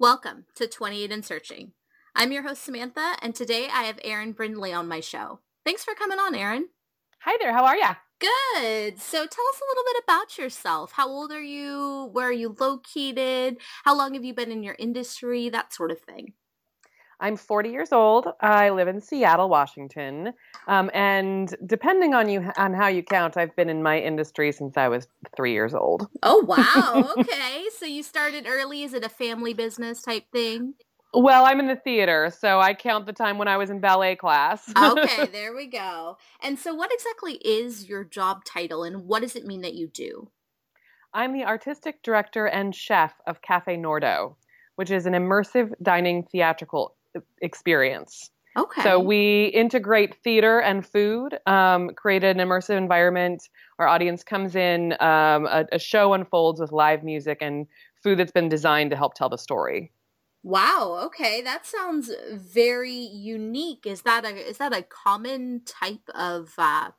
Welcome to 28 and Searching. I'm your host, Samantha, and today I have Erin Brindley on my show. Thanks for coming on, Erin. Hi there, how are ya? Good. So tell us a little bit about yourself. How old are you? Where are you located? How long have you been in your industry? That sort of thing. I'm 40 years old. I live in Seattle, Washington, um, and depending on you on how you count, I've been in my industry since I was three years old. Oh wow! Okay, so you started early. Is it a family business type thing? Well, I'm in the theater, so I count the time when I was in ballet class. okay, there we go. And so, what exactly is your job title, and what does it mean that you do? I'm the artistic director and chef of Cafe Nordo, which is an immersive dining theatrical experience. Okay. So we integrate theater and food, um, create an immersive environment. Our audience comes in, um, a, a, show unfolds with live music and food that's been designed to help tell the story. Wow. Okay, that sounds very unique. Is that a is that a common type of uh,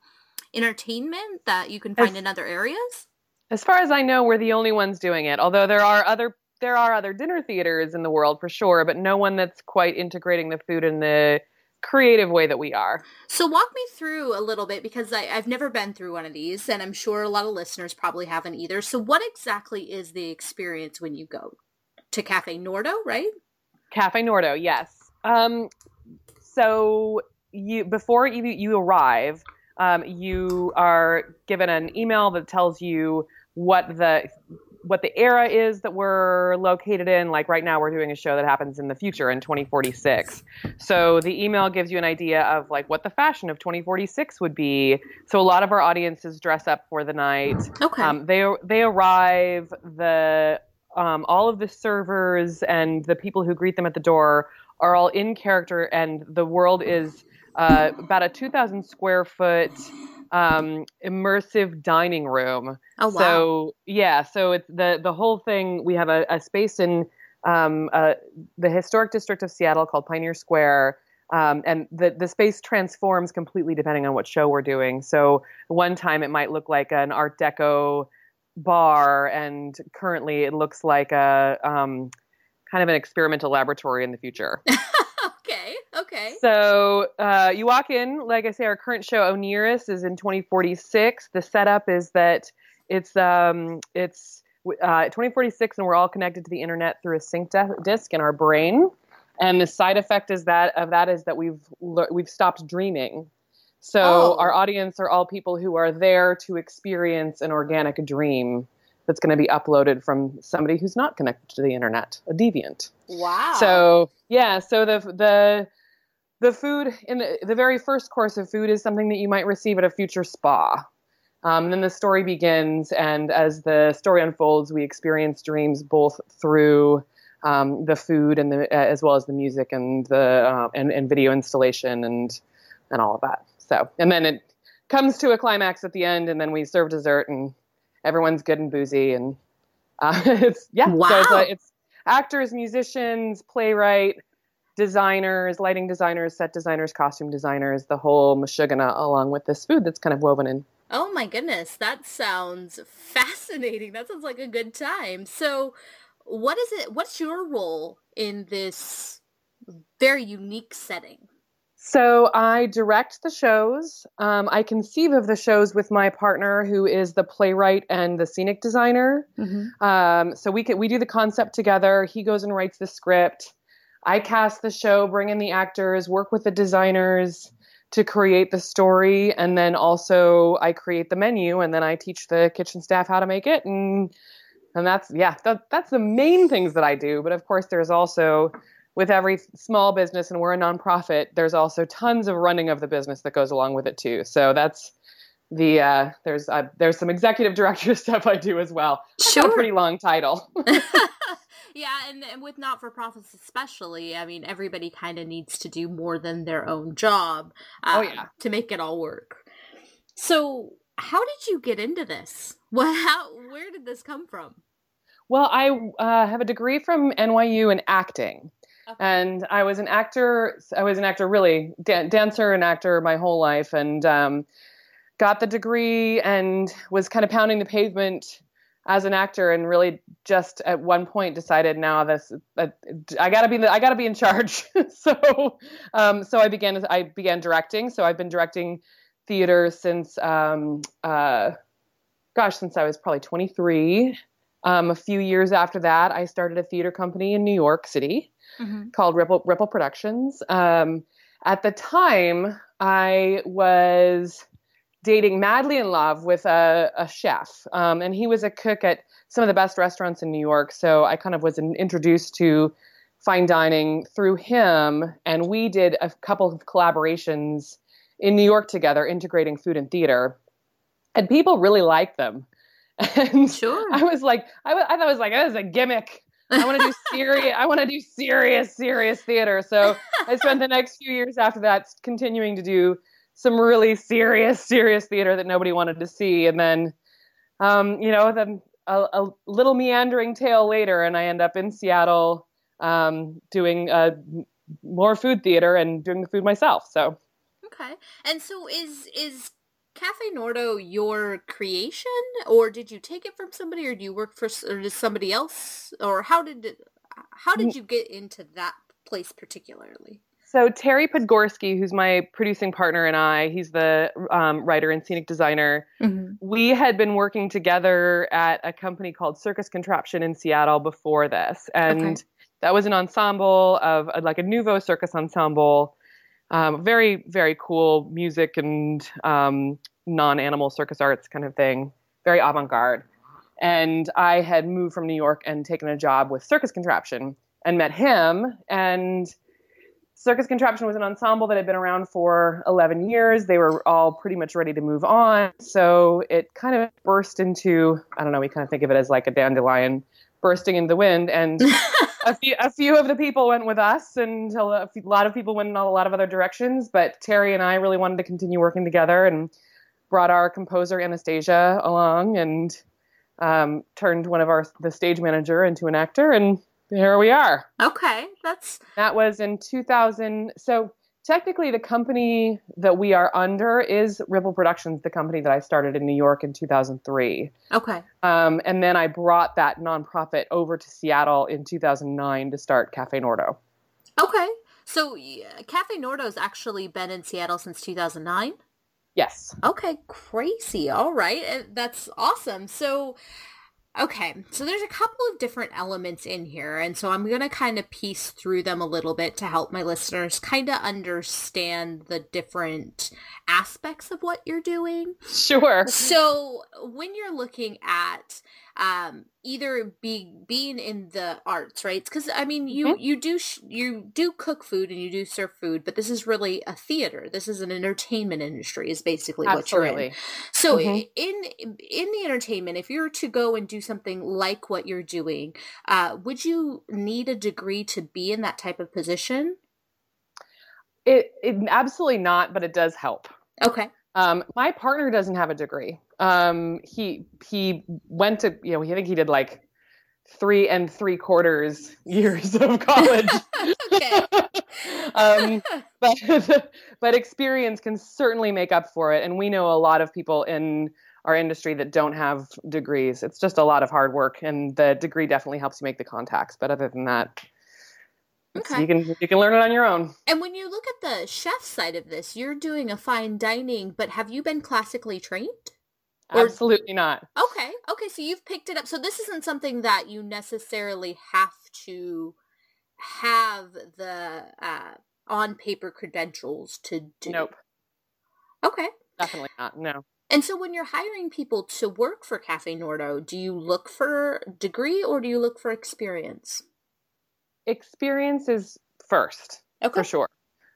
entertainment that you can find as, in other areas? As far as I know, we're the only ones doing it. Although there are other there are other dinner theaters in the world for sure, but no one that's quite integrating the food in the creative way that we are. So walk me through a little bit because I, have never been through one of these, and I'm sure a lot of listeners probably haven't either. So what exactly is the experience when you go to Cafe Nordo, right? Cafe Nordo, yes. Um, so you before you you arrive, um, you are given an email that tells you what the what the era is that we're located in. Like right now, we're doing a show that happens in the future in 2046. So the email gives you an idea of like what the fashion of 2046 would be. So a lot of our audiences dress up for the night. Okay. Um, they they arrive. The um, all of the servers and the people who greet them at the door are all in character, and the world is uh, about a 2,000 square foot um, immersive dining room. Oh wow! So yeah, so it's the the whole thing. We have a, a space in um, uh, the historic district of Seattle called Pioneer Square. Um, and the, the space transforms completely depending on what show we're doing. So one time it might look like an Art Deco bar, and currently it looks like a um, kind of an experimental laboratory in the future. okay. So uh, you walk in, like I say, our current show Oniris is in 2046. The setup is that it's um, it's uh, 2046, and we're all connected to the internet through a sync de- disk in our brain. And the side effect is that of that is that we've we've stopped dreaming. So oh. our audience are all people who are there to experience an organic dream that's going to be uploaded from somebody who's not connected to the internet, a deviant. Wow. So yeah, so the the the food in the, the very first course of food is something that you might receive at a future spa. Um, then the story begins, and as the story unfolds, we experience dreams both through um, the food and the uh, as well as the music and the uh, and, and video installation and and all of that. So, and then it comes to a climax at the end, and then we serve dessert, and everyone's good and boozy, and uh, it's yeah. Wow. So it's, uh, it's actors, musicians, playwright, designers, lighting designers, set designers, costume designers, the whole mashugana along with this food that's kind of woven in. Oh my goodness, that sounds fascinating. That sounds like a good time. So, what is it? What's your role in this very unique setting? So I direct the shows. Um, I conceive of the shows with my partner, who is the playwright and the scenic designer. Mm-hmm. Um, so we can, we do the concept together. He goes and writes the script. I cast the show, bring in the actors, work with the designers to create the story, and then also I create the menu, and then I teach the kitchen staff how to make it, and and that's yeah, that, that's the main things that I do. But of course, there's also with every small business, and we're a nonprofit, there's also tons of running of the business that goes along with it too. So that's the uh, there's uh, there's some executive director stuff I do as well. That's sure, a pretty long title. yeah, and, and with not for profits especially, I mean everybody kind of needs to do more than their own job. Um, oh yeah, to make it all work. So how did you get into this? Well, how where did this come from? Well, I uh, have a degree from NYU in acting. And I was an actor. I was an actor, really dancer and actor my whole life, and um, got the degree and was kind of pounding the pavement as an actor and really just at one point decided now this uh, I gotta be the, I gotta be in charge. so um, so I began I began directing. So I've been directing theater since um, uh, gosh since I was probably 23. Um, a few years after that, I started a theater company in New York City mm-hmm. called Ripple Ripple Productions. Um, at the time, I was dating madly in love with a, a chef, um, and he was a cook at some of the best restaurants in New York. So I kind of was introduced to fine dining through him, and we did a couple of collaborations in New York together, integrating food and theater, and people really liked them. And sure. I was like, I, I thought it was like, that was a gimmick. I want to do serious. I want to do serious, serious theater. So I spent the next few years after that continuing to do some really serious, serious theater that nobody wanted to see, and then, um, you know, then a, a, little meandering tale later, and I end up in Seattle um, doing uh, more food theater and doing the food myself. So. Okay, and so is is Cafe Nordo your creation, or did you take it from somebody, or do you work for or does somebody else, or how did how did you get into that place particularly? So Terry Podgorski, who's my producing partner, and I, he's the um, writer and scenic designer. Mm-hmm. We had been working together at a company called Circus Contraption in Seattle before this, and okay. that was an ensemble of like a nouveau circus ensemble um, very very cool music and um, non-animal circus arts kind of thing very avant-garde and i had moved from new york and taken a job with circus contraption and met him and circus contraption was an ensemble that had been around for 11 years. They were all pretty much ready to move on. So it kind of burst into i don't know we kind of think of it as like a dandelion bursting in the wind. And a few a few of the people went with us, and a, lot of people went in a lot of other directions. But Terry and I really wanted to continue working together, and brought our composer Anastasia along, and um, turned one of our the stage manager into an actor, and here we are. Okay, that's that was in 2000. So technically the company that we are under is Ripple Productions, the company that I started in New York in 2003. Okay. Um, and then I brought that nonprofit over to Seattle in 2009 to start Cafe Nordo. Okay. So Cafe Nordo's actually been in Seattle since 2009? Yes. Okay, crazy. All right. That's awesome. So Okay, so there's a couple of different elements in here, and so I'm going to kind of piece through them a little bit to help my listeners kind of understand the different aspects of what you're doing. Sure. So, when you're looking at um, either be being in the arts, right? Because I mean, you mm-hmm. you do sh- you do cook food and you do serve food, but this is really a theater. This is an entertainment industry, is basically Absolutely. what you're in. So mm-hmm. in in the entertainment, if you were to go and do something like what you're doing, uh, would you need a degree to be in that type of position? It, it absolutely not, but it does help. Okay. Um, my partner doesn't have a degree. Um, he he went to you know I think he did like three and three quarters years of college. um, but but experience can certainly make up for it, and we know a lot of people in our industry that don't have degrees. It's just a lot of hard work, and the degree definitely helps you make the contacts. But other than that, Okay. You can you can learn it on your own. And when you look at the chef side of this, you're doing a fine dining, but have you been classically trained? Or... Absolutely not. Okay. Okay, so you've picked it up. So this isn't something that you necessarily have to have the uh, on paper credentials to do. Nope. Okay. Definitely not. No. And so when you're hiring people to work for Cafe Nordo, do you look for degree or do you look for experience? Experience is first okay. for sure.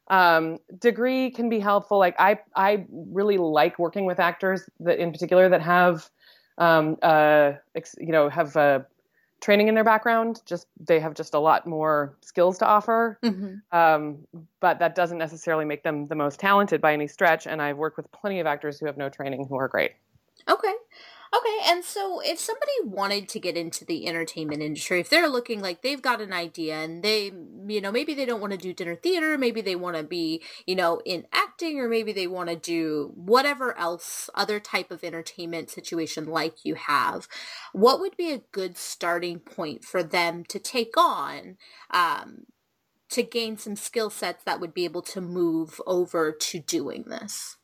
Um, degree can be helpful. Like I, I really like working with actors that, in particular, that have, um, uh, ex, you know, have uh, training in their background. Just they have just a lot more skills to offer. Mm-hmm. Um, but that doesn't necessarily make them the most talented by any stretch. And I've worked with plenty of actors who have no training who are great. Okay. Okay, and so if somebody wanted to get into the entertainment industry, if they're looking like they've got an idea and they, you know, maybe they don't want to do dinner theater, maybe they want to be, you know, in acting, or maybe they want to do whatever else, other type of entertainment situation like you have, what would be a good starting point for them to take on? Um, to gain some skill sets that would be able to move over to doing this?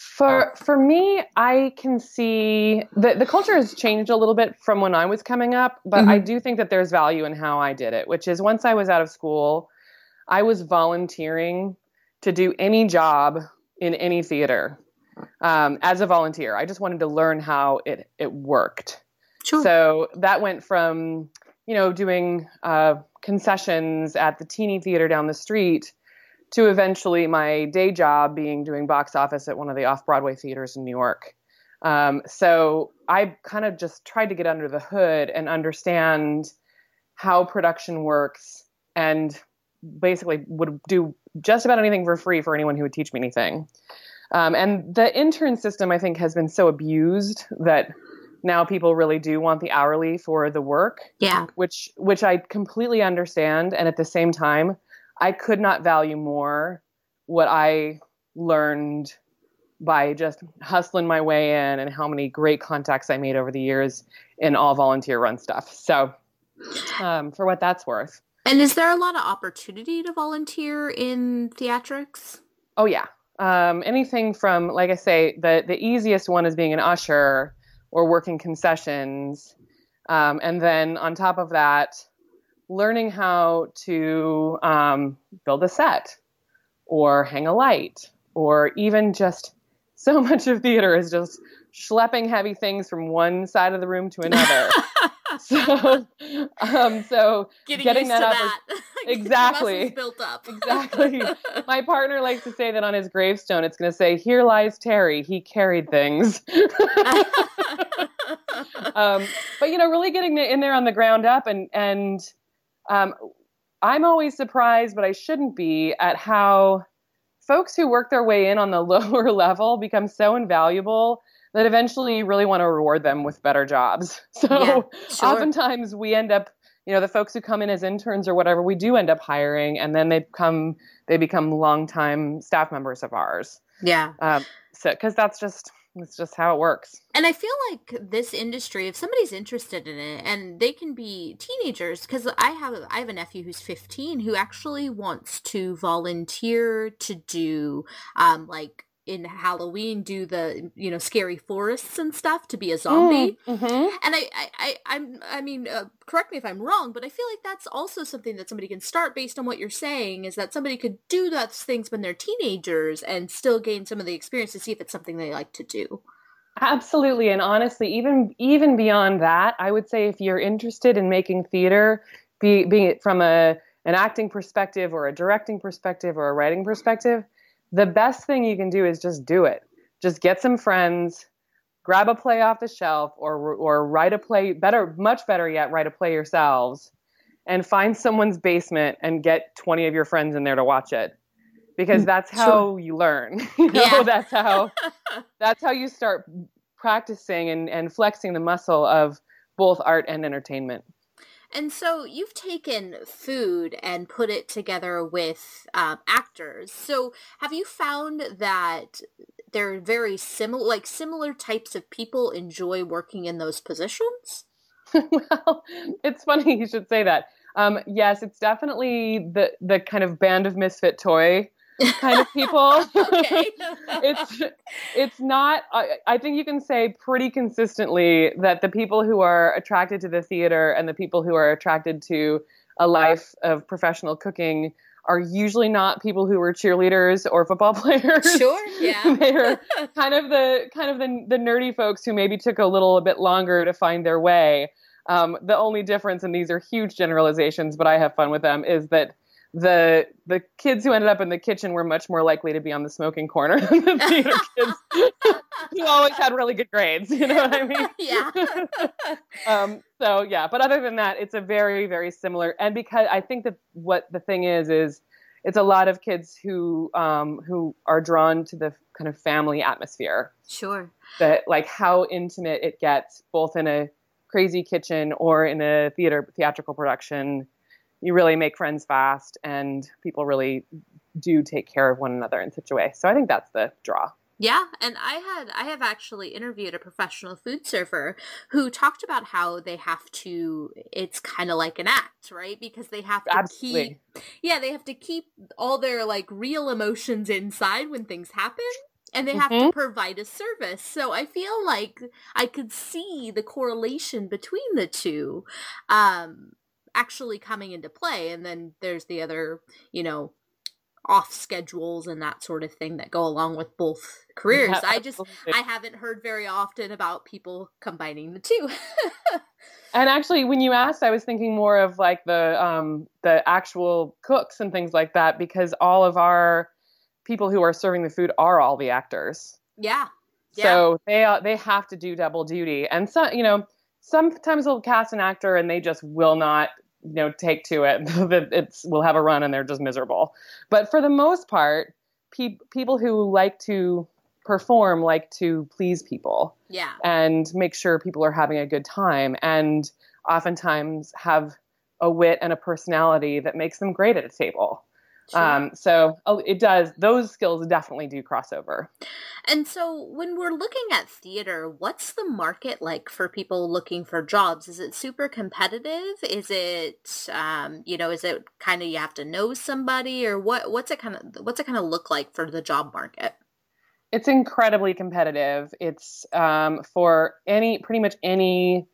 For for me, I can see that the culture has changed a little bit from when I was coming up, but mm-hmm. I do think that there's value in how I did it, which is once I was out of school, I was volunteering to do any job in any theater um, as a volunteer. I just wanted to learn how it it worked. Sure. So that went from you know doing uh, concessions at the teeny theater down the street to eventually my day job being doing box office at one of the off Broadway theaters in New York. Um, so I kind of just tried to get under the hood and understand how production works and basically would do just about anything for free for anyone who would teach me anything. Um, and the intern system, I think, has been so abused that now people really do want the hourly for the work. Yeah. Which which I completely understand and at the same time I could not value more what I learned by just hustling my way in and how many great contacts I made over the years in all volunteer run stuff. So, um, for what that's worth. And is there a lot of opportunity to volunteer in theatrics? Oh yeah. Um, anything from, like I say, the the easiest one is being an usher or working concessions, um, and then on top of that, learning how to um, build a set or hang a light or even just so much of theater is just schlepping heavy things from one side of the room to another. so, um, so getting, getting that up that. Is, exactly built up. exactly. My partner likes to say that on his gravestone, it's going to say, "Here lies Terry. He carried things." um, but you know, really getting in there on the ground up and and um, I'm always surprised, but I shouldn't be, at how folks who work their way in on the lower level become so invaluable that eventually you really want to reward them with better jobs. So yeah, sure. oftentimes we end up, you know, the folks who come in as interns or whatever, we do end up hiring, and then they become they become longtime staff members of ours. Yeah. Um, so because that's just it's just how it works. And I feel like this industry, if somebody's interested in it, and they can be teenagers, because I have I have a nephew who's 15 who actually wants to volunteer to do um, like in Halloween do the you know scary forests and stuff to be a zombie. Mm, mm-hmm. And I, I, I I'm I mean, uh, correct me if I'm wrong, but I feel like that's also something that somebody can start based on what you're saying. Is that somebody could do those things when they're teenagers and still gain some of the experience to see if it's something they like to do. Absolutely, and honestly, even even beyond that, I would say if you're interested in making theater, be being it from a an acting perspective or a directing perspective or a writing perspective the best thing you can do is just do it. Just get some friends, grab a play off the shelf, or or write a play. Better, much better yet, write a play yourselves, and find someone's basement and get twenty of your friends in there to watch it, because mm, that's how sure. you learn. you know, yeah. that's how that's how you start practicing and, and flexing the muscle of both art and entertainment. And so you've taken food and put it together with um, actors. So have you found that they're very similar, like similar types of people enjoy working in those positions? well, it's funny you should say that. Um, yes, it's definitely the the kind of band of misfit toy kind of people. it's it's not. I, I think you can say pretty consistently that the people who are attracted to the theater and the people who are attracted to a life of professional cooking are usually not people who were cheerleaders or football players. Sure, yeah. They're kind of the kind of the, the nerdy folks who maybe took a little bit longer to find their way. Um, the only difference, and these are huge generalizations, but I have fun with them, is that the the kids who ended up in the kitchen were much more likely to be on the smoking corner than the theater kids who always had really good grades. You know what I mean? Yeah. um, so yeah, but other than that, it's a very very similar. And because I think that what the thing is is it's a lot of kids who um, who are drawn to the kind of family atmosphere. Sure. That like how intimate it gets, both in a crazy kitchen or in a theater theatrical production. You really make friends fast, and people really do take care of one another in such a way. So I think that's the draw. Yeah, and I had I have actually interviewed a professional food server who talked about how they have to it's kind of like an act, right? Because they have to Absolutely. keep Yeah, they have to keep all their like real emotions inside when things happen and they have mm-hmm. to provide a service. So I feel like I could see the correlation between the two um actually coming into play and then there's the other, you know, off schedules and that sort of thing that go along with both careers. Yeah, I just I haven't heard very often about people combining the two. and actually when you asked I was thinking more of like the um the actual cooks and things like that because all of our people who are serving the food are all the actors. Yeah. yeah. So they uh, they have to do double duty. And so, you know, sometimes they'll cast an actor and they just will not you know take to it. That it's will have a run and they're just miserable. But for the most part pe- people who like to perform like to please people yeah. and make sure people are having a good time and oftentimes have a wit and a personality that makes them great at a table Sure. Um, so oh, it does. Those skills definitely do cross over. And so when we're looking at theater, what's the market like for people looking for jobs? Is it super competitive? Is it, um, you know, is it kind of you have to know somebody, or what? What's it kind of what's it kind of look like for the job market? It's incredibly competitive. It's um, for any pretty much any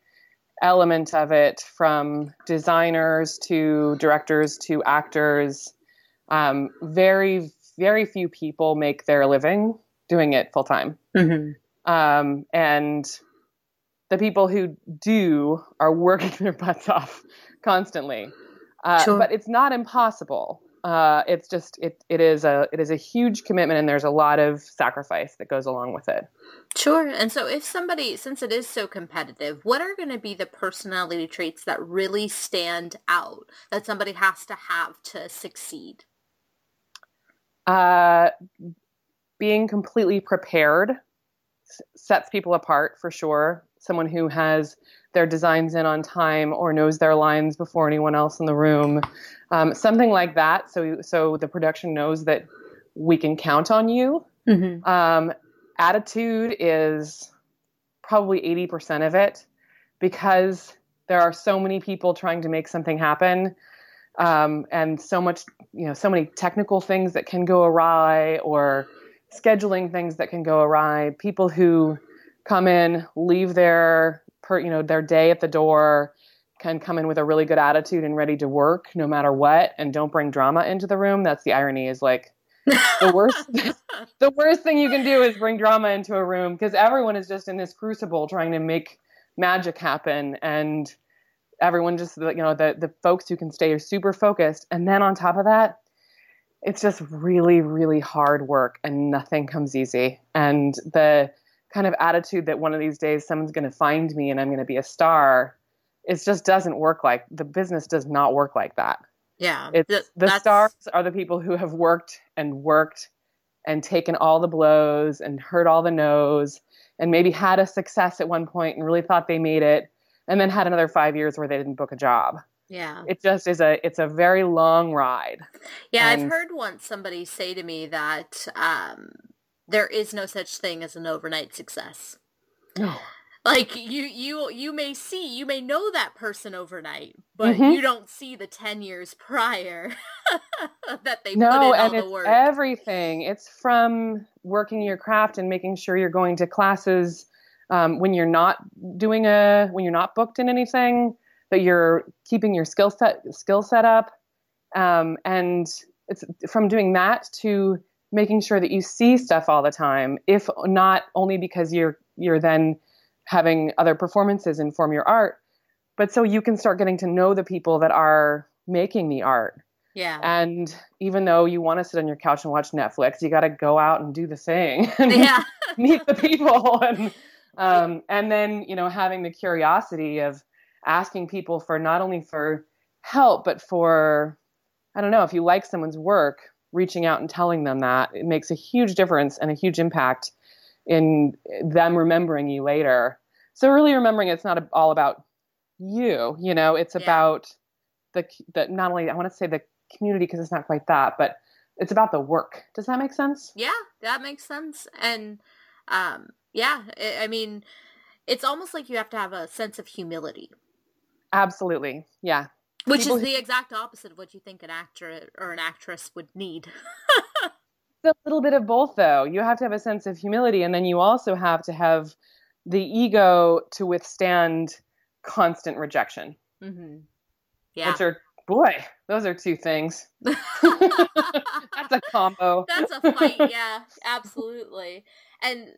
element of it, from designers to directors to actors um, very very few people make their living doing it full time mm-hmm. um, and the people who do are working their butts off constantly. Uh, sure. but it's not impossible. Uh, it's just it, it is a it is a huge commitment and there's a lot of sacrifice that goes along with it. Sure. And so if somebody since it is so competitive what are going to be the personality traits that really stand out that somebody has to have to succeed uh, being completely prepared sets people apart for sure. Someone who has their designs in on time or knows their lines before anyone else in the room, um, something like that. So so the production knows that we can count on you. Mm-hmm. Um, attitude is probably 80% of it because there are so many people trying to make something happen um, and so much, you know, so many technical things that can go awry or scheduling things that can go awry. People who come in, leave their, per, you know, their day at the door, can come in with a really good attitude and ready to work no matter what, and don't bring drama into the room. That's the irony. Is like the worst. the worst thing you can do is bring drama into a room because everyone is just in this crucible trying to make magic happen and everyone just you know the the folks who can stay are super focused. And then on top of that it's just really really hard work and nothing comes easy. And the kind of attitude that one of these days someone's going to find me and i'm going to be a star it just doesn't work like the business does not work like that. Yeah it's, th- the stars are the people who have worked and worked and taken all the blows and heard all the no's and maybe had a success at one point and really thought they made it and then had another five years where they didn't book a job. Yeah. It just is a it's a very long ride. Yeah, and, I've heard once somebody say to me that um, there is no such thing as an overnight success. No. Like you you you may see you may know that person overnight, but mm-hmm. you don't see the 10 years prior that they no, put in and all the work. Everything. It's from working your craft and making sure you're going to classes um, when you're not doing a when you're not booked in anything that you're keeping your skill set skill set up um, and it's from doing that to making sure that you see stuff all the time if not only because you're you're then having other performances inform your art but so you can start getting to know the people that are making the art yeah. And even though you want to sit on your couch and watch Netflix, you got to go out and do the thing. yeah. meet the people and um, and then, you know, having the curiosity of asking people for not only for help, but for I don't know, if you like someone's work, reaching out and telling them that it makes a huge difference and a huge impact in them remembering you later. So really remembering it's not all about you, you know, it's yeah. about the the not only I want to say the community because it's not quite that, but it's about the work. Does that make sense? Yeah, that makes sense. And um yeah, I mean, it's almost like you have to have a sense of humility. Absolutely. Yeah. Which People is the exact opposite of what you think an actor or an actress would need. a little bit of both though. You have to have a sense of humility and then you also have to have the ego to withstand constant rejection. Mm-hmm. Yeah. Which are boy, those are two things. That's a combo. That's a fight, yeah, absolutely. And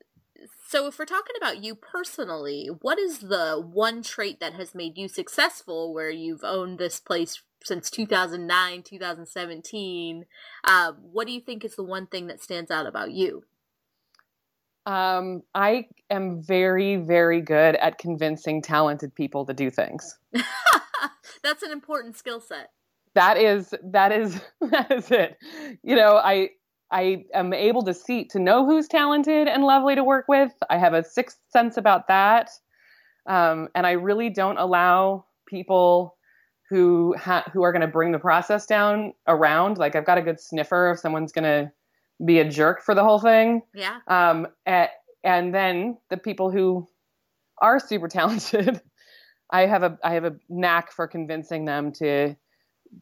so if we're talking about you personally, what is the one trait that has made you successful where you've owned this place since 2009, 2017? Uh, what do you think is the one thing that stands out about you? Um, I am very, very good at convincing talented people to do things. That's an important skill set. That is that is that is it. You know, I I am able to see to know who's talented and lovely to work with. I have a sixth sense about that, um, and I really don't allow people who ha- who are going to bring the process down around. Like I've got a good sniffer if someone's going to be a jerk for the whole thing. Yeah. Um, and, and then the people who are super talented, I have a I have a knack for convincing them to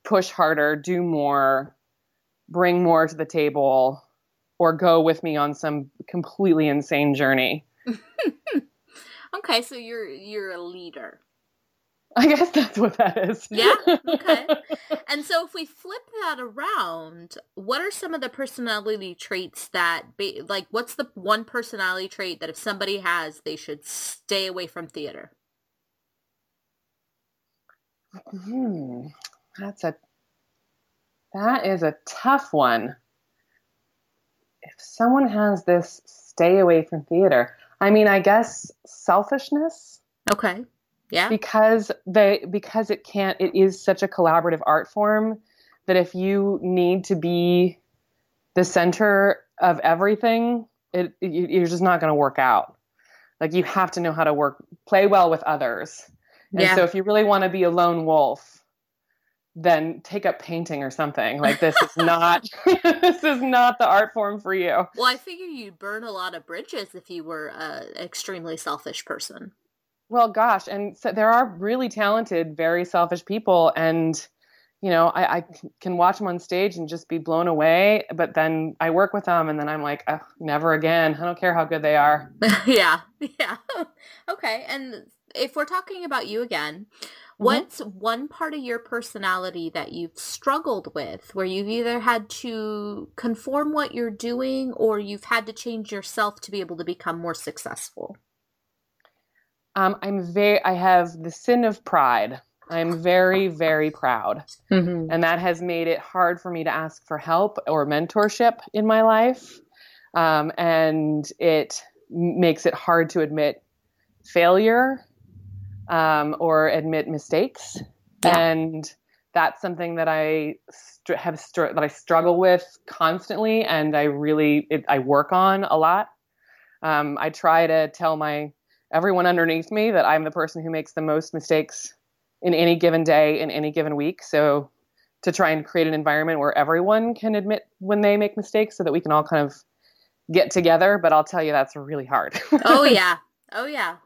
push harder, do more, bring more to the table or go with me on some completely insane journey. okay, so you're you're a leader. I guess that's what that is. Yeah. Okay. and so if we flip that around, what are some of the personality traits that be, like what's the one personality trait that if somebody has they should stay away from theater? Hmm. That's a that is a tough one. If someone has this, stay away from theater. I mean, I guess selfishness. Okay. Yeah. Because they because it can't it is such a collaborative art form that if you need to be the center of everything, it, it you're just not going to work out. Like you have to know how to work play well with others. And yeah. so if you really want to be a lone wolf, then take up painting or something. Like this is not this is not the art form for you. Well, I figure you'd burn a lot of bridges if you were an extremely selfish person. Well, gosh, and so there are really talented, very selfish people, and you know, I, I can watch them on stage and just be blown away. But then I work with them, and then I'm like, oh, never again. I don't care how good they are. yeah, yeah. okay, and if we're talking about you again. What's one part of your personality that you've struggled with where you've either had to conform what you're doing or you've had to change yourself to be able to become more successful? Um, I'm very, I have the sin of pride. I'm very, very proud. Mm-hmm. And that has made it hard for me to ask for help or mentorship in my life. Um, and it makes it hard to admit failure um, or admit mistakes. Yeah. And that's something that I st- have str- that I struggle with constantly, and I really it, I work on a lot. Um, I try to tell my everyone underneath me that I'm the person who makes the most mistakes in any given day in any given week. So to try and create an environment where everyone can admit when they make mistakes, so that we can all kind of get together. But I'll tell you, that's really hard. oh yeah, oh yeah.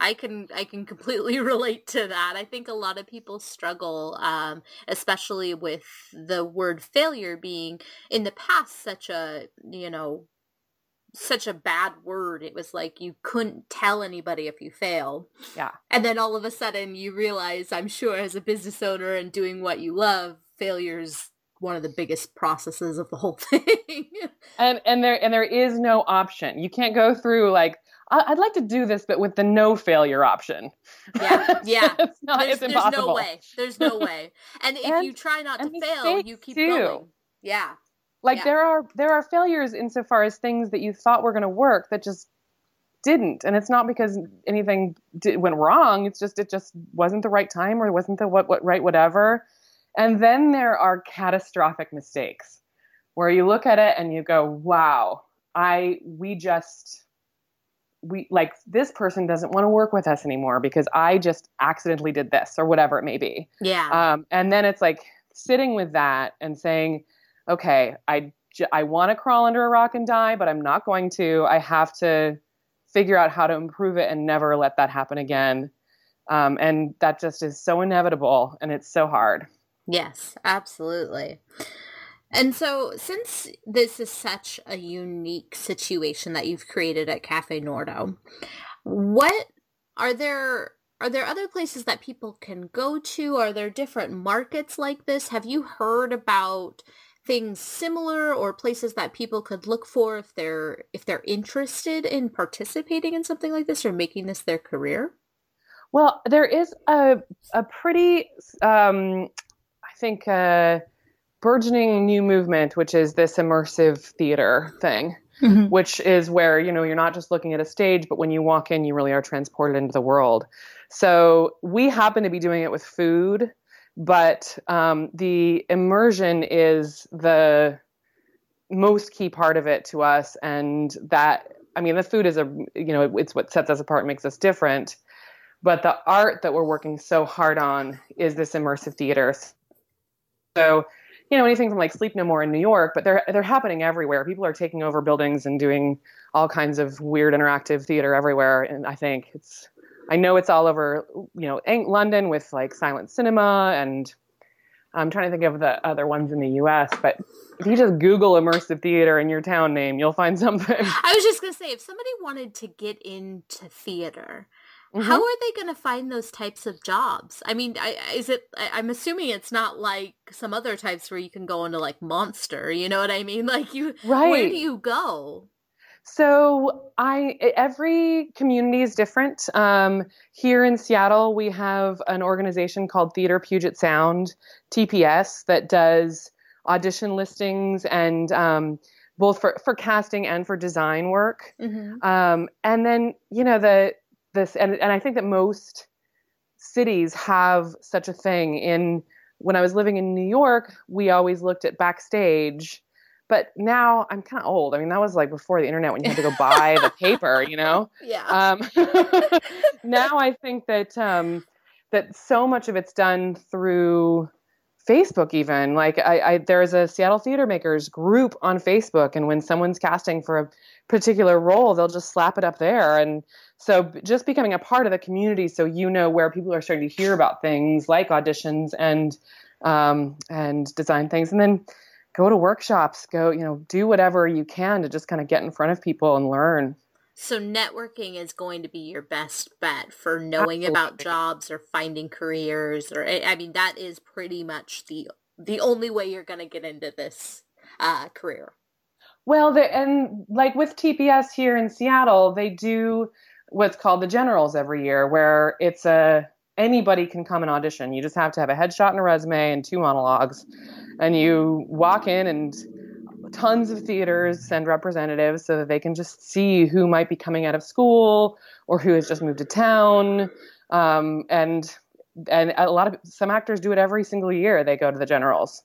I can I can completely relate to that. I think a lot of people struggle, um, especially with the word failure being in the past such a you know such a bad word. It was like you couldn't tell anybody if you failed. Yeah. And then all of a sudden you realize, I'm sure as a business owner and doing what you love, failure's one of the biggest processes of the whole thing. and and there and there is no option. You can't go through like I'd like to do this, but with the no failure option. Yeah, yeah. it's not. There's, it's impossible. There's no way. There's no way. And if you try not to fail, you keep too. going. Yeah. Like yeah. there are there are failures insofar as things that you thought were going to work that just didn't, and it's not because anything did, went wrong. It's just it just wasn't the right time or wasn't the what what right whatever. And then there are catastrophic mistakes where you look at it and you go, wow, I, we just, we like this person doesn't want to work with us anymore because I just accidentally did this or whatever it may be. Yeah. Um, and then it's like sitting with that and saying, okay, I, I want to crawl under a rock and die, but I'm not going to. I have to figure out how to improve it and never let that happen again. Um, and that just is so inevitable and it's so hard. Yes, absolutely. And so, since this is such a unique situation that you've created at Cafe Nordo, what are there are there other places that people can go to? Are there different markets like this? Have you heard about things similar or places that people could look for if they're if they're interested in participating in something like this or making this their career? Well, there is a a pretty um, I think uh, burgeoning new movement, which is this immersive theater thing. Mm-hmm. Which is where you know you're not just looking at a stage, but when you walk in, you really are transported into the world. So we happen to be doing it with food, but um, the immersion is the most key part of it to us and that i mean the food is a you know it's what sets us apart and makes us different but the art that we're working so hard on is this immersive theater so you know anything from like sleep no more in new york but they're they're happening everywhere people are taking over buildings and doing all kinds of weird interactive theater everywhere and i think it's I know it's all over, you know, London with like Secret Cinema, and I'm trying to think of the other ones in the U.S. But if you just Google immersive theater in your town name, you'll find something. I was just gonna say, if somebody wanted to get into theater, mm-hmm. how are they going to find those types of jobs? I mean, I, is it? I, am assuming it's not like some other types where you can go into like Monster. You know what I mean? Like you, right? Where do you go? So I every community is different. Um, here in Seattle, we have an organization called Theater Puget Sound (TPS) that does audition listings and um, both for for casting and for design work. Mm-hmm. Um, and then you know the this and and I think that most cities have such a thing. In when I was living in New York, we always looked at backstage but now I'm kind of old. I mean, that was like before the internet when you had to go buy the paper, you know? Yeah. Um, now I think that um, that so much of it's done through Facebook even. Like I, I there's a Seattle Theater Makers group on Facebook and when someone's casting for a particular role, they'll just slap it up there and so just becoming a part of the community so you know where people are starting to hear about things like auditions and um, and design things and then go to workshops, go, you know, do whatever you can to just kind of get in front of people and learn. So networking is going to be your best bet for knowing Absolutely. about jobs or finding careers or I mean that is pretty much the the only way you're going to get into this uh, career. Well, the, and like with TPS here in Seattle, they do what's called the generals every year where it's a anybody can come and audition. You just have to have a headshot and a resume and two monologues. And you walk in and tons of theaters send representatives so that they can just see who might be coming out of school or who has just moved to town. Um, and and a lot of some actors do it every single year. They go to the generals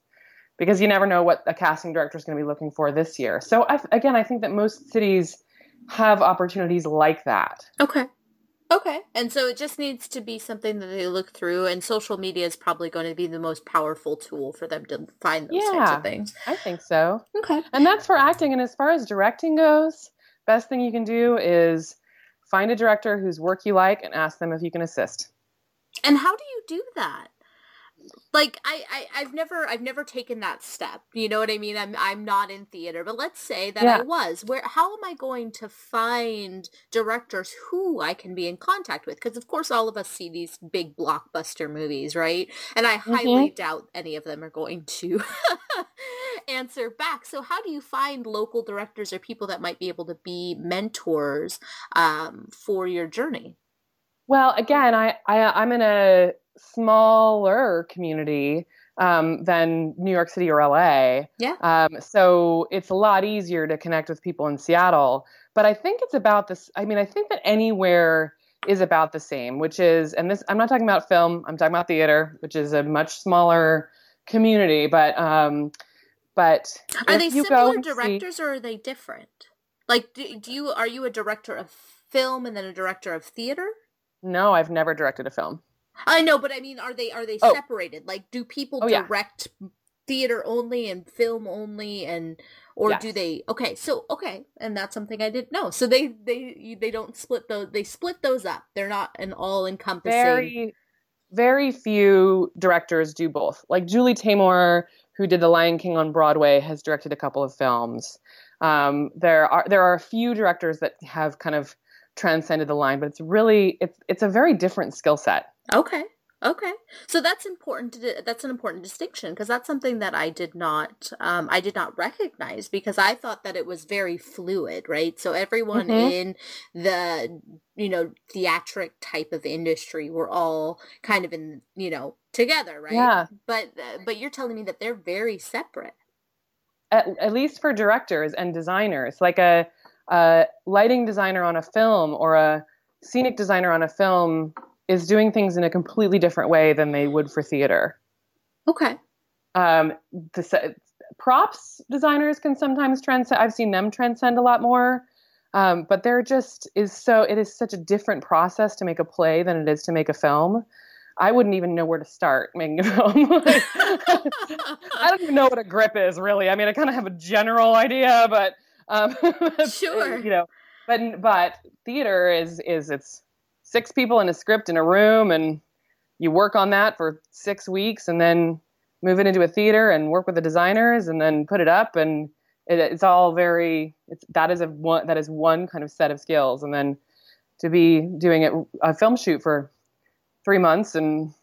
because you never know what a casting director is going to be looking for this year. So I, again, I think that most cities have opportunities like that. Okay. Okay. And so it just needs to be something that they look through and social media is probably going to be the most powerful tool for them to find those yeah, types of things. I think so. Okay. And that's for acting. And as far as directing goes, best thing you can do is find a director whose work you like and ask them if you can assist. And how do you do that? Like I, I I've never I've never taken that step. You know what I mean? I'm I'm not in theater, but let's say that yeah. I was. Where how am I going to find directors who I can be in contact with? Because of course all of us see these big blockbuster movies, right? And I mm-hmm. highly doubt any of them are going to answer back. So how do you find local directors or people that might be able to be mentors um, for your journey? Well, again, I, I I'm in a smaller community um, than New York City or LA. Yeah. Um, so it's a lot easier to connect with people in Seattle. But I think it's about this. I mean, I think that anywhere is about the same, which is, and this, I'm not talking about film, I'm talking about theater, which is a much smaller community. But um, but are they similar directors see... or are they different? Like, do, do you are you a director of film and then a director of theater? No, I've never directed a film. I know, but I mean, are they are they oh. separated? Like, do people oh, direct yeah. theater only and film only, and or yes. do they? Okay, so okay, and that's something I didn't know. So they they they don't split those. They split those up. They're not an all encompassing. Very, very few directors do both. Like Julie Taymor, who did The Lion King on Broadway, has directed a couple of films. Um, there are there are a few directors that have kind of transcended the line, but it's really it's it's a very different skill set. Okay. Okay, so that's important. To, that's an important distinction because that's something that I did not, um, I did not recognize because I thought that it was very fluid, right? So everyone mm-hmm. in the, you know, theatric type of industry were all kind of in, you know, together, right? Yeah. But uh, but you're telling me that they're very separate. At, at least for directors and designers, like a, a lighting designer on a film or a scenic designer on a film is doing things in a completely different way than they would for theater. Okay. Um, the props designers can sometimes transcend. I've seen them transcend a lot more. Um, but there just is so it is such a different process to make a play than it is to make a film. I wouldn't even know where to start making a film. I don't even know what a grip is really. I mean, I kind of have a general idea, but um, sure, you know, but but theater is is it's six people in a script in a room and you work on that for six weeks and then move it into a theater and work with the designers and then put it up and it, it's all very it's that is a one that is one kind of set of skills. And then to be doing it a film shoot for three months and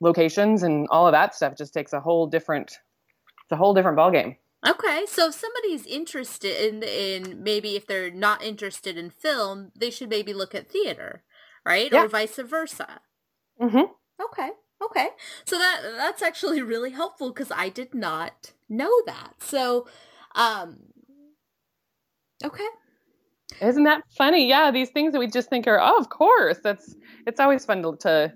locations and all of that stuff just takes a whole different it's a whole different ballgame. Okay, so if somebody's interested in, in maybe if they're not interested in film, they should maybe look at theater right? Yeah. Or vice versa. Mm-hmm. Okay. Okay. So that that's actually really helpful because I did not know that. So, um, okay. Isn't that funny? Yeah, these things that we just think are, oh, of course. That's it's always fun to to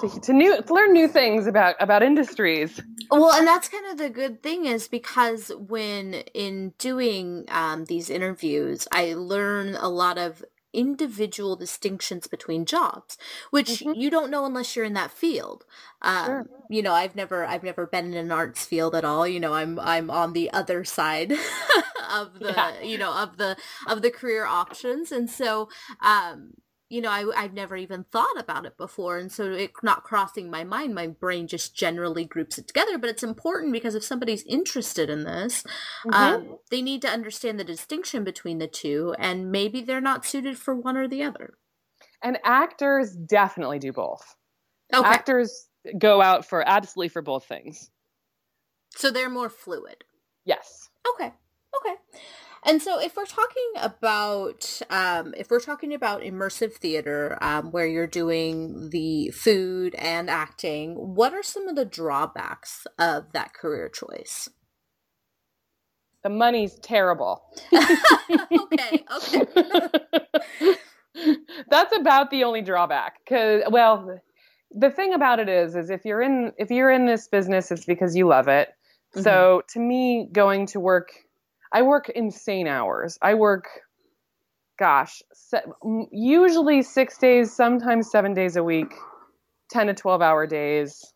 to, to new to learn new things about about industries. Well, and that's kind of the good thing is because when in doing um, these interviews, I learn a lot of individual distinctions between jobs which mm-hmm. you don't know unless you're in that field um, sure. you know i've never i've never been in an arts field at all you know i'm i'm on the other side of the yeah. you know of the of the career options and so um you know, I, I've never even thought about it before. And so it not crossing my mind, my brain just generally groups it together. But it's important because if somebody's interested in this, mm-hmm. um, they need to understand the distinction between the two. And maybe they're not suited for one or the other. And actors definitely do both. Okay. Actors go out for absolutely for both things. So they're more fluid. Yes. Okay. Okay. And so, if we're talking about um, if we're talking about immersive theater, um, where you're doing the food and acting, what are some of the drawbacks of that career choice? The money's terrible. okay. Okay. That's about the only drawback. Cause well, the thing about it is, is if you're in if you're in this business, it's because you love it. Mm-hmm. So to me, going to work I work insane hours. I work, gosh, se- usually six days, sometimes seven days a week, 10 to 12 hour days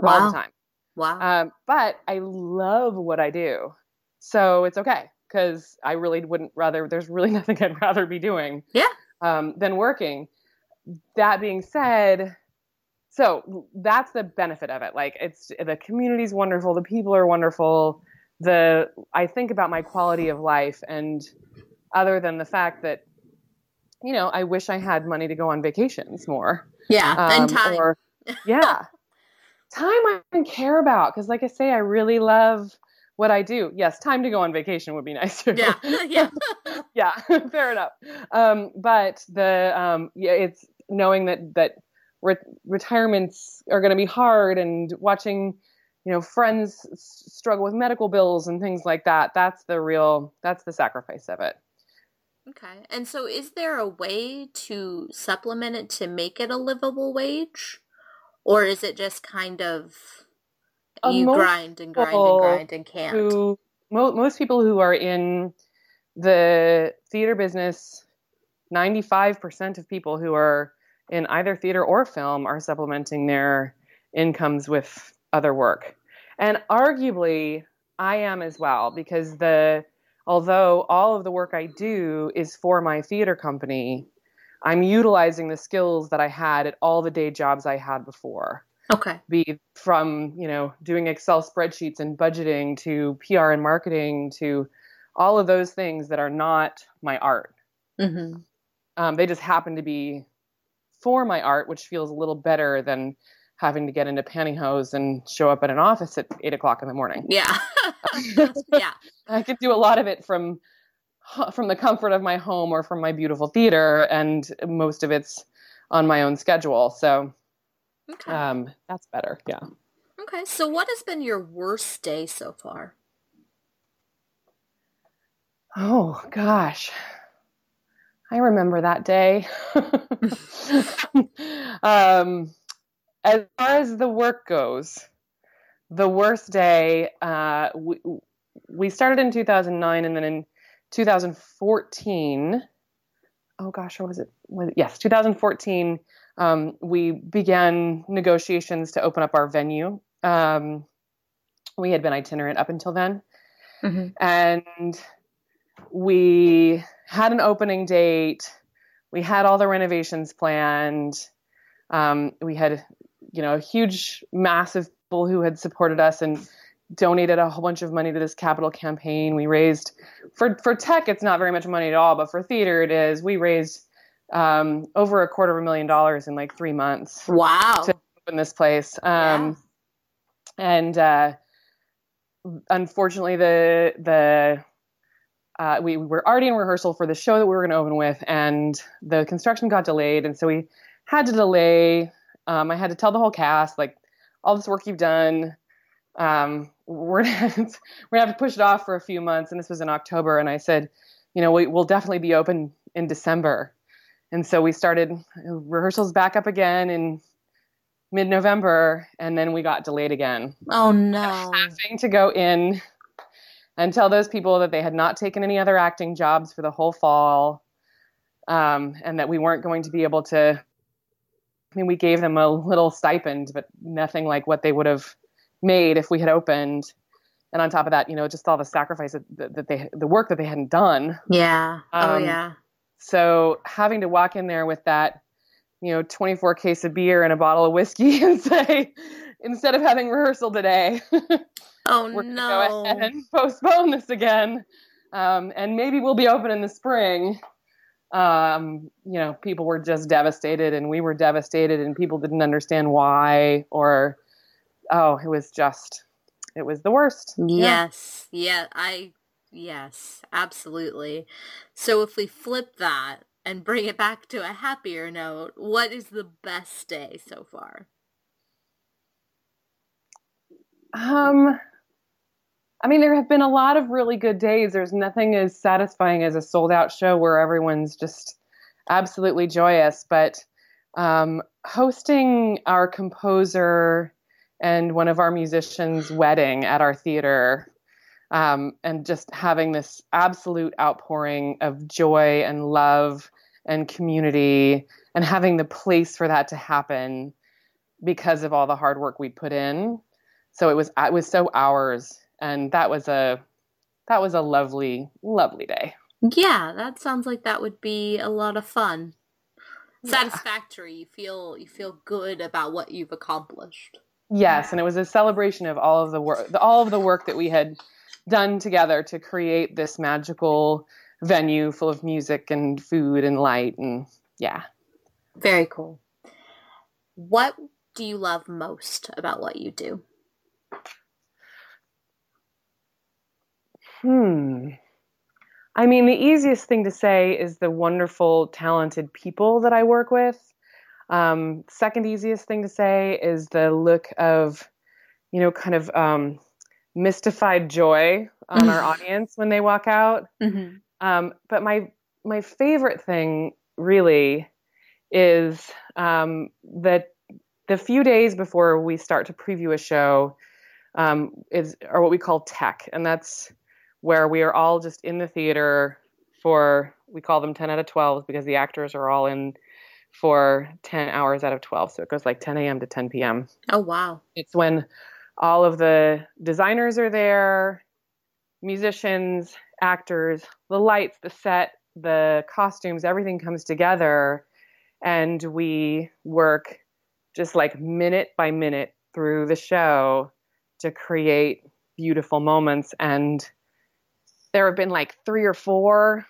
wow. all the time. Wow. Um, but I love what I do. So it's okay because I really wouldn't rather, there's really nothing I'd rather be doing yeah. um, than working. That being said, so that's the benefit of it. Like it's the community's wonderful, the people are wonderful the I think about my quality of life and other than the fact that you know I wish I had money to go on vacations more. Yeah, um, and time. Or, yeah, time I don't care about because, like I say, I really love what I do. Yes, time to go on vacation would be nice. Yeah, yeah, yeah. Fair enough. Um, but the um, yeah, it's knowing that that re- retirements are going to be hard and watching you know friends struggle with medical bills and things like that that's the real that's the sacrifice of it okay and so is there a way to supplement it to make it a livable wage or is it just kind of uh, you grind and grind and grind and can't. Who, mo- most people who are in the theater business, 95% of people who are in either theater or film are supplementing their incomes with other work. And arguably, I am as well because the although all of the work I do is for my theater company, I'm utilizing the skills that I had at all the day jobs I had before. Okay. Be from, you know, doing Excel spreadsheets and budgeting to PR and marketing to all of those things that are not my art. Mm-hmm. Um, they just happen to be for my art, which feels a little better than having to get into pantyhose and show up at an office at eight o'clock in the morning. Yeah. yeah. I could do a lot of it from from the comfort of my home or from my beautiful theater, and most of it's on my own schedule. So okay. um, that's better. Yeah. Okay. So, what has been your worst day so far? Oh, gosh. I remember that day. um, as far as the work goes, the worst day, uh, we, we started in 2009 and then in 2014, oh gosh, what was it? Was it yes, 2014, um, we began negotiations to open up our venue. Um, we had been itinerant up until then. Mm-hmm. And we had an opening date. We had all the renovations planned. Um, we had, you know, a huge, massive people who had supported us and donated a whole bunch of money to this capital campaign. We raised for for tech, it's not very much money at all, but for theater, it is. We raised um, over a quarter of a million dollars in like three months. Wow! To open this place, um, yeah. and uh, unfortunately, the the uh, we were already in rehearsal for the show that we were going to open with, and the construction got delayed, and so we had to delay. Um, I had to tell the whole cast like all this work you've done. Um, we're gonna, we're gonna have to push it off for a few months, and this was in October, and I said, you know, we, will definitely be open in December, and so we started rehearsals back up again in mid-November, and then we got delayed again. Oh no! Having to go in and tell those people that they had not taken any other acting jobs for the whole fall um, and that we weren't going to be able to i mean we gave them a little stipend but nothing like what they would have made if we had opened. And on top of that you know just all the sacrifice that, that they the work that they hadn't done. Yeah. Oh um, yeah. so having to walk in there with that you know 24 case of beer and a bottle of whiskey and say instead of having rehearsal today Oh we're no! Go ahead and postpone this again, um, and maybe we'll be open in the spring. Um, you know, people were just devastated, and we were devastated, and people didn't understand why, or oh, it was just, it was the worst. Yes, yeah, yeah I, yes, absolutely. So if we flip that and bring it back to a happier note, what is the best day so far? Um, I mean, there have been a lot of really good days. There's nothing as satisfying as a sold out show where everyone's just absolutely joyous. But um, hosting our composer and one of our musicians' wedding at our theater um, and just having this absolute outpouring of joy and love and community and having the place for that to happen because of all the hard work we put in. So it was it was so ours and that was a that was a lovely lovely day. Yeah that sounds like that would be a lot of fun. Yeah. satisfactory. You feel you feel good about what you've accomplished. Yes and it was a celebration of all of the work all of the work that we had done together to create this magical venue full of music and food and light and yeah. Very cool. What do you love most about what you do Hmm. I mean, the easiest thing to say is the wonderful, talented people that I work with. Um, second easiest thing to say is the look of, you know, kind of um, mystified joy on our audience when they walk out. Mm-hmm. Um, but my my favorite thing really is um, that the few days before we start to preview a show, um, is are what we call tech, and that's where we are all just in the theater for we call them 10 out of 12 because the actors are all in for 10 hours out of 12 so it goes like 10 a.m to 10 p.m oh wow. It's when all of the designers are there musicians actors the lights the set the costumes everything comes together and we work just like minute by minute through the show to create beautiful moments and there have been like three or four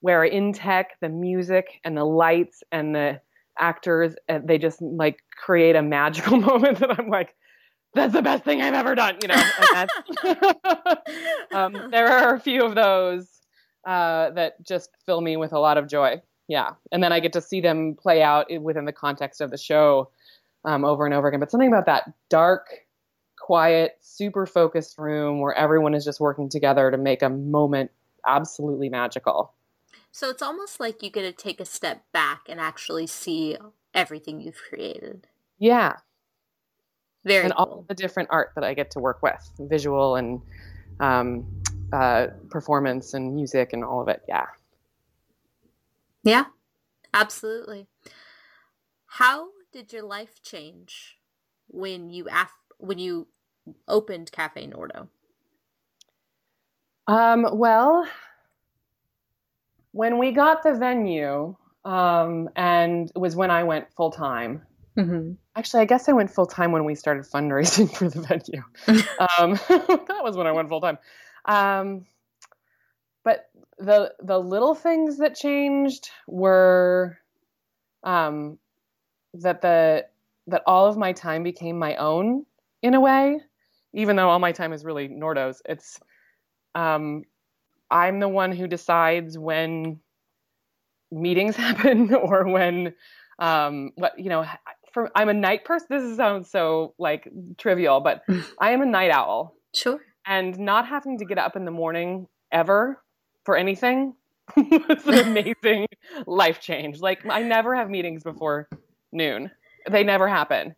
where in tech the music and the lights and the actors uh, they just like create a magical moment that i'm like that's the best thing i've ever done you know? Um, there are a few of those uh, that just fill me with a lot of joy. Yeah. And then i get to see them play out within the context of the show um, over and over again. But something about that dark quiet super focused room where everyone is just working together to make a moment absolutely magical so it's almost like you get to take a step back and actually see everything you've created. Yeah. Very and cool. all the different art that I get to work with, visual and um, uh, performance and music and all of it. Yeah. Yeah, absolutely. How did your life change when you af- when you opened Cafe Nordo? Um, well, when we got the venue, um, and it was when I went full time. Mm-hmm. Actually, I guess I went full time when we started fundraising for the venue. um, that was when I went full time. Um, but the the little things that changed were um, that the that all of my time became my own in a way, even though all my time is really Nordo's. It's um, I'm the one who decides when meetings happen or when um what you know for I'm a night person this sounds so like trivial but I am a night owl. Sure. And not having to get up in the morning ever for anything was an amazing life change. Like I never have meetings before noon. They never happen.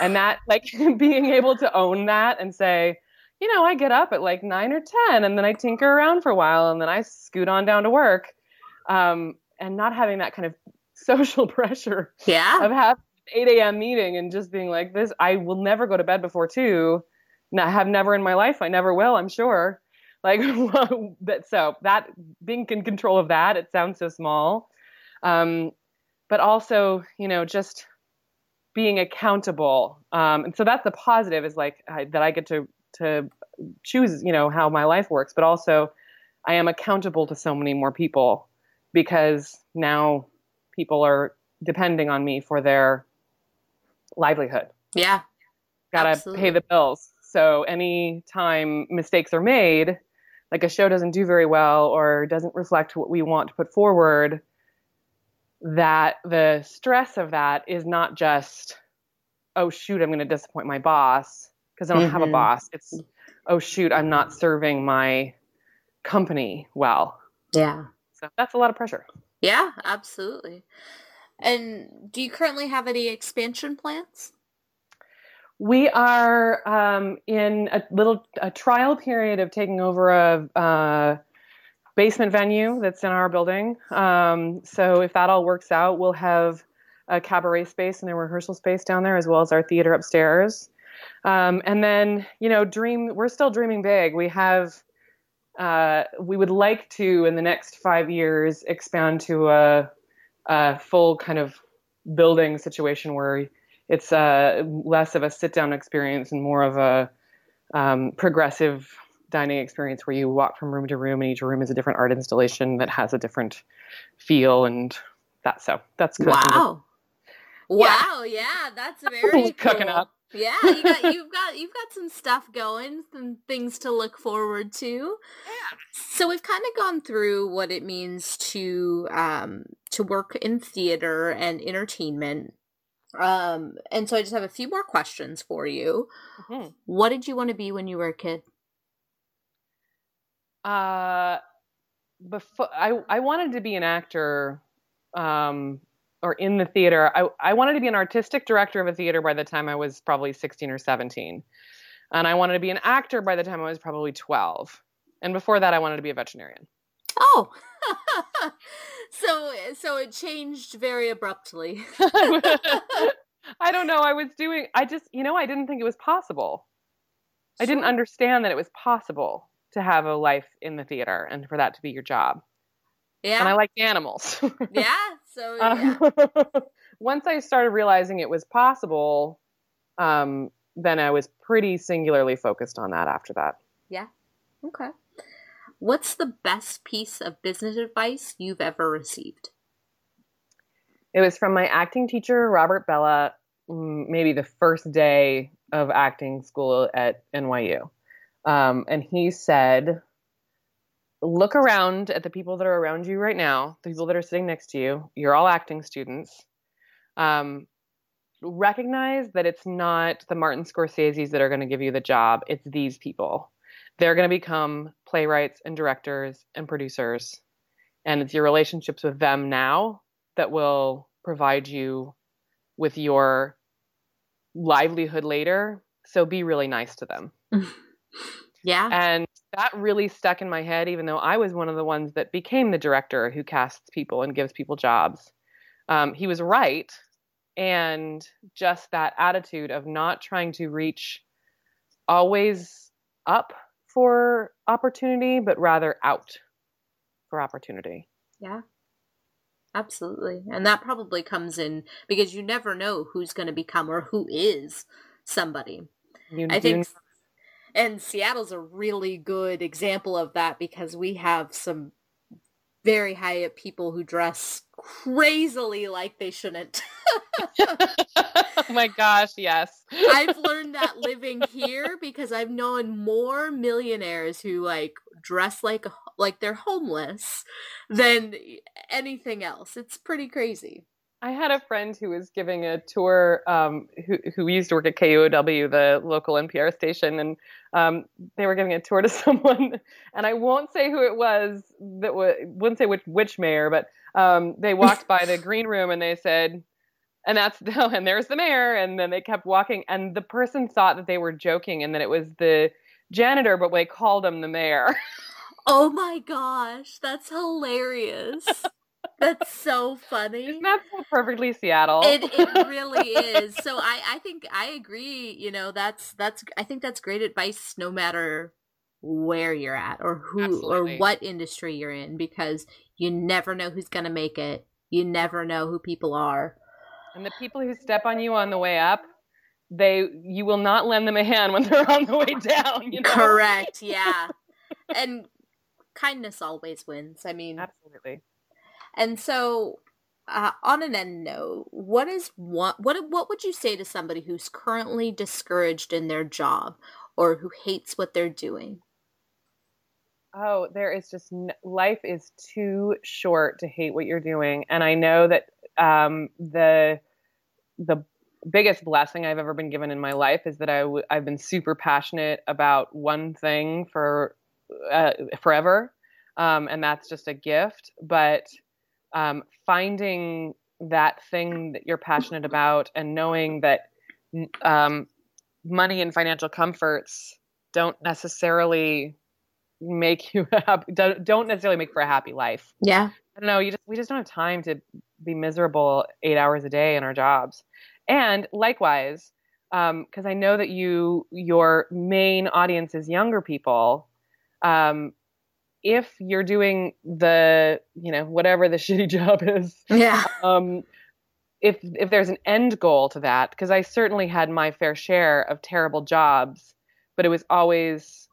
And that like being able to own that and say, you know, I get up at like nine or 10 and then I tinker around for a while and then I scoot on down to work. Um, and not having that kind of social pressure yeah. of having 8 a.m. meeting and just being like, this, I will never go to bed before two. I have never in my life. I never will, I'm sure. Like, that, so that being in control of that, it sounds so small. Um, but also, you know, just being accountable. Um, and so that's the positive is like I, that I get to to choose, you know, how my life works, but also I am accountable to so many more people because now people are depending on me for their livelihood. Yeah. Got to pay the bills. So anytime mistakes are made, like a show doesn't do very well or doesn't reflect what we want to put forward, that the stress of that is not just, oh shoot, I'm going to disappoint my boss because I don't mm-hmm. have a mm-hmm. boss. It's oh shoot, I'm not serving my company well. Yeah. So that's a lot of pressure. Yeah, absolutely. And do you currently have any expansion plans? We are um, in a little a trial period of taking over a uh, basement venue that's in our building. Um, so if that all works out, we'll have a cabaret space and a rehearsal space down there, as well as our theater upstairs. Um, and then, you know, dream, we're still dreaming big. We have, uh, we would like to, in the next five years, expand to a, a full kind of building situation where it's uh, less of a sit down experience and more of a um, progressive dining experience where you walk from room to room and each room is a different art installation that has a different feel and that. So that's kind wow. Of Wow, yeah, that's very cool. cooking up. Yeah, you got you've got you've got some stuff going, some things to look forward to. Yeah. So we've kind of gone through what it means to um to work in theater and entertainment. Um and so I just have a few more questions for you. Mm-hmm. What did you want to be when you were a kid? Uh before I I wanted to be an actor um or in the theater. I, I wanted to be an artistic director of a theater by the time I was probably 16 or 17. And I wanted to be an actor by the time I was probably 12. And before that, I wanted to be a veterinarian. Oh, so so it changed very abruptly. I don't know. I was doing. I just, you know, I didn't think it was possible. Sure. I didn't understand that it was possible to have a life in the theater and for that to be your job. Yeah. And I like animals. yeah. So yeah. Um, once I started realizing it was possible, um, then I was pretty singularly focused on that after that. Yeah. Okay. What's the best piece of business advice you've ever received? It was from my acting teacher, Robert Bella, maybe the first day of acting school at NYU. Um, and he said, Look around at the people that are around you right now, the people that are sitting next to you. You're all acting students. Um, recognize that it's not the Martin Scorsese's that are going to give you the job, it's these people. They're going to become playwrights and directors and producers. And it's your relationships with them now that will provide you with your livelihood later. So be really nice to them. yeah. And that really stuck in my head, even though I was one of the ones that became the director who casts people and gives people jobs. Um, he was right. And just that attitude of not trying to reach always up for opportunity, but rather out for opportunity. Yeah. Absolutely. And that probably comes in because you never know who's going to become or who is somebody. You I think and Seattle's a really good example of that because we have some very high up people who dress crazily like they shouldn't. oh my gosh, yes. I've learned that living here because I've known more millionaires who like dress like like they're homeless than anything else. It's pretty crazy. I had a friend who was giving a tour, um, who, who used to work at KUOW, the local NPR station, and um, they were giving a tour to someone, and I won't say who it was that w- wouldn't say which which mayor, but um, they walked by the green room and they said, and that's the, and there's the mayor, and then they kept walking, and the person thought that they were joking and that it was the janitor, but they called him the mayor. Oh my gosh, that's hilarious. That's so funny. Isn't that so perfectly Seattle? It it really is. So I I think I agree. You know, that's that's I think that's great advice, no matter where you're at or who Absolutely. or what industry you're in, because you never know who's gonna make it. You never know who people are. And the people who step on you on the way up, they you will not lend them a hand when they're on the way down. You know? Correct. Yeah. and kindness always wins. I mean, absolutely. And so, uh, on an end note, what is what what would you say to somebody who's currently discouraged in their job or who hates what they're doing? Oh, there is just life is too short to hate what you're doing, and I know that um, the the biggest blessing I've ever been given in my life is that I w- I've been super passionate about one thing for uh, forever, um, and that's just a gift. But um, finding that thing that you're passionate about and knowing that um, money and financial comforts don't necessarily make you happy don't necessarily make for a happy life. Yeah. I don't know you just we just don't have time to be miserable eight hours a day in our jobs. And likewise because um, i know that you your main audience is younger people um, if you're doing the you know whatever the shitty job is yeah. um if if there's an end goal to that because i certainly had my fair share of terrible jobs but it was always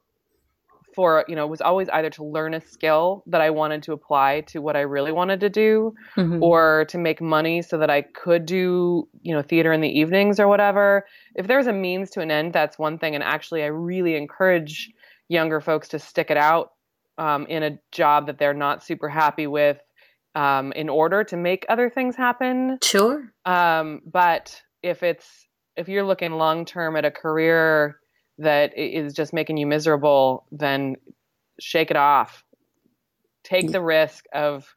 for you know it was always either to learn a skill that i wanted to apply to what i really wanted to do mm-hmm. or to make money so that i could do you know theater in the evenings or whatever. If there's a means to an end that's one thing. And actually i really encourage younger folks to stick it out um, in a job that they're not super happy with um, in order to make other things happen. Sure. Um, but if it's if you're looking long term at a career that is just making you miserable, then shake it off. Take the risk of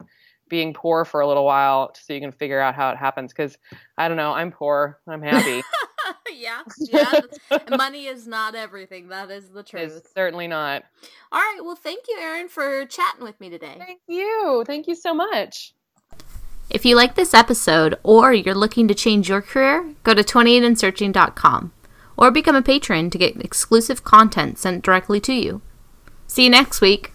being poor for a little while so you can figure out how it happens. Because I don't know, I'm poor. I'm happy. yeah, yeah, yeah. money is not everything. That is the truth. It's certainly not. All right. Well, thank you, Erin, for chatting with me today. Thank you. Thank you so much. If you like this episode or you're looking to change your career, go to 28andsearching.com or become a patron to get exclusive content sent directly to you. See you next week.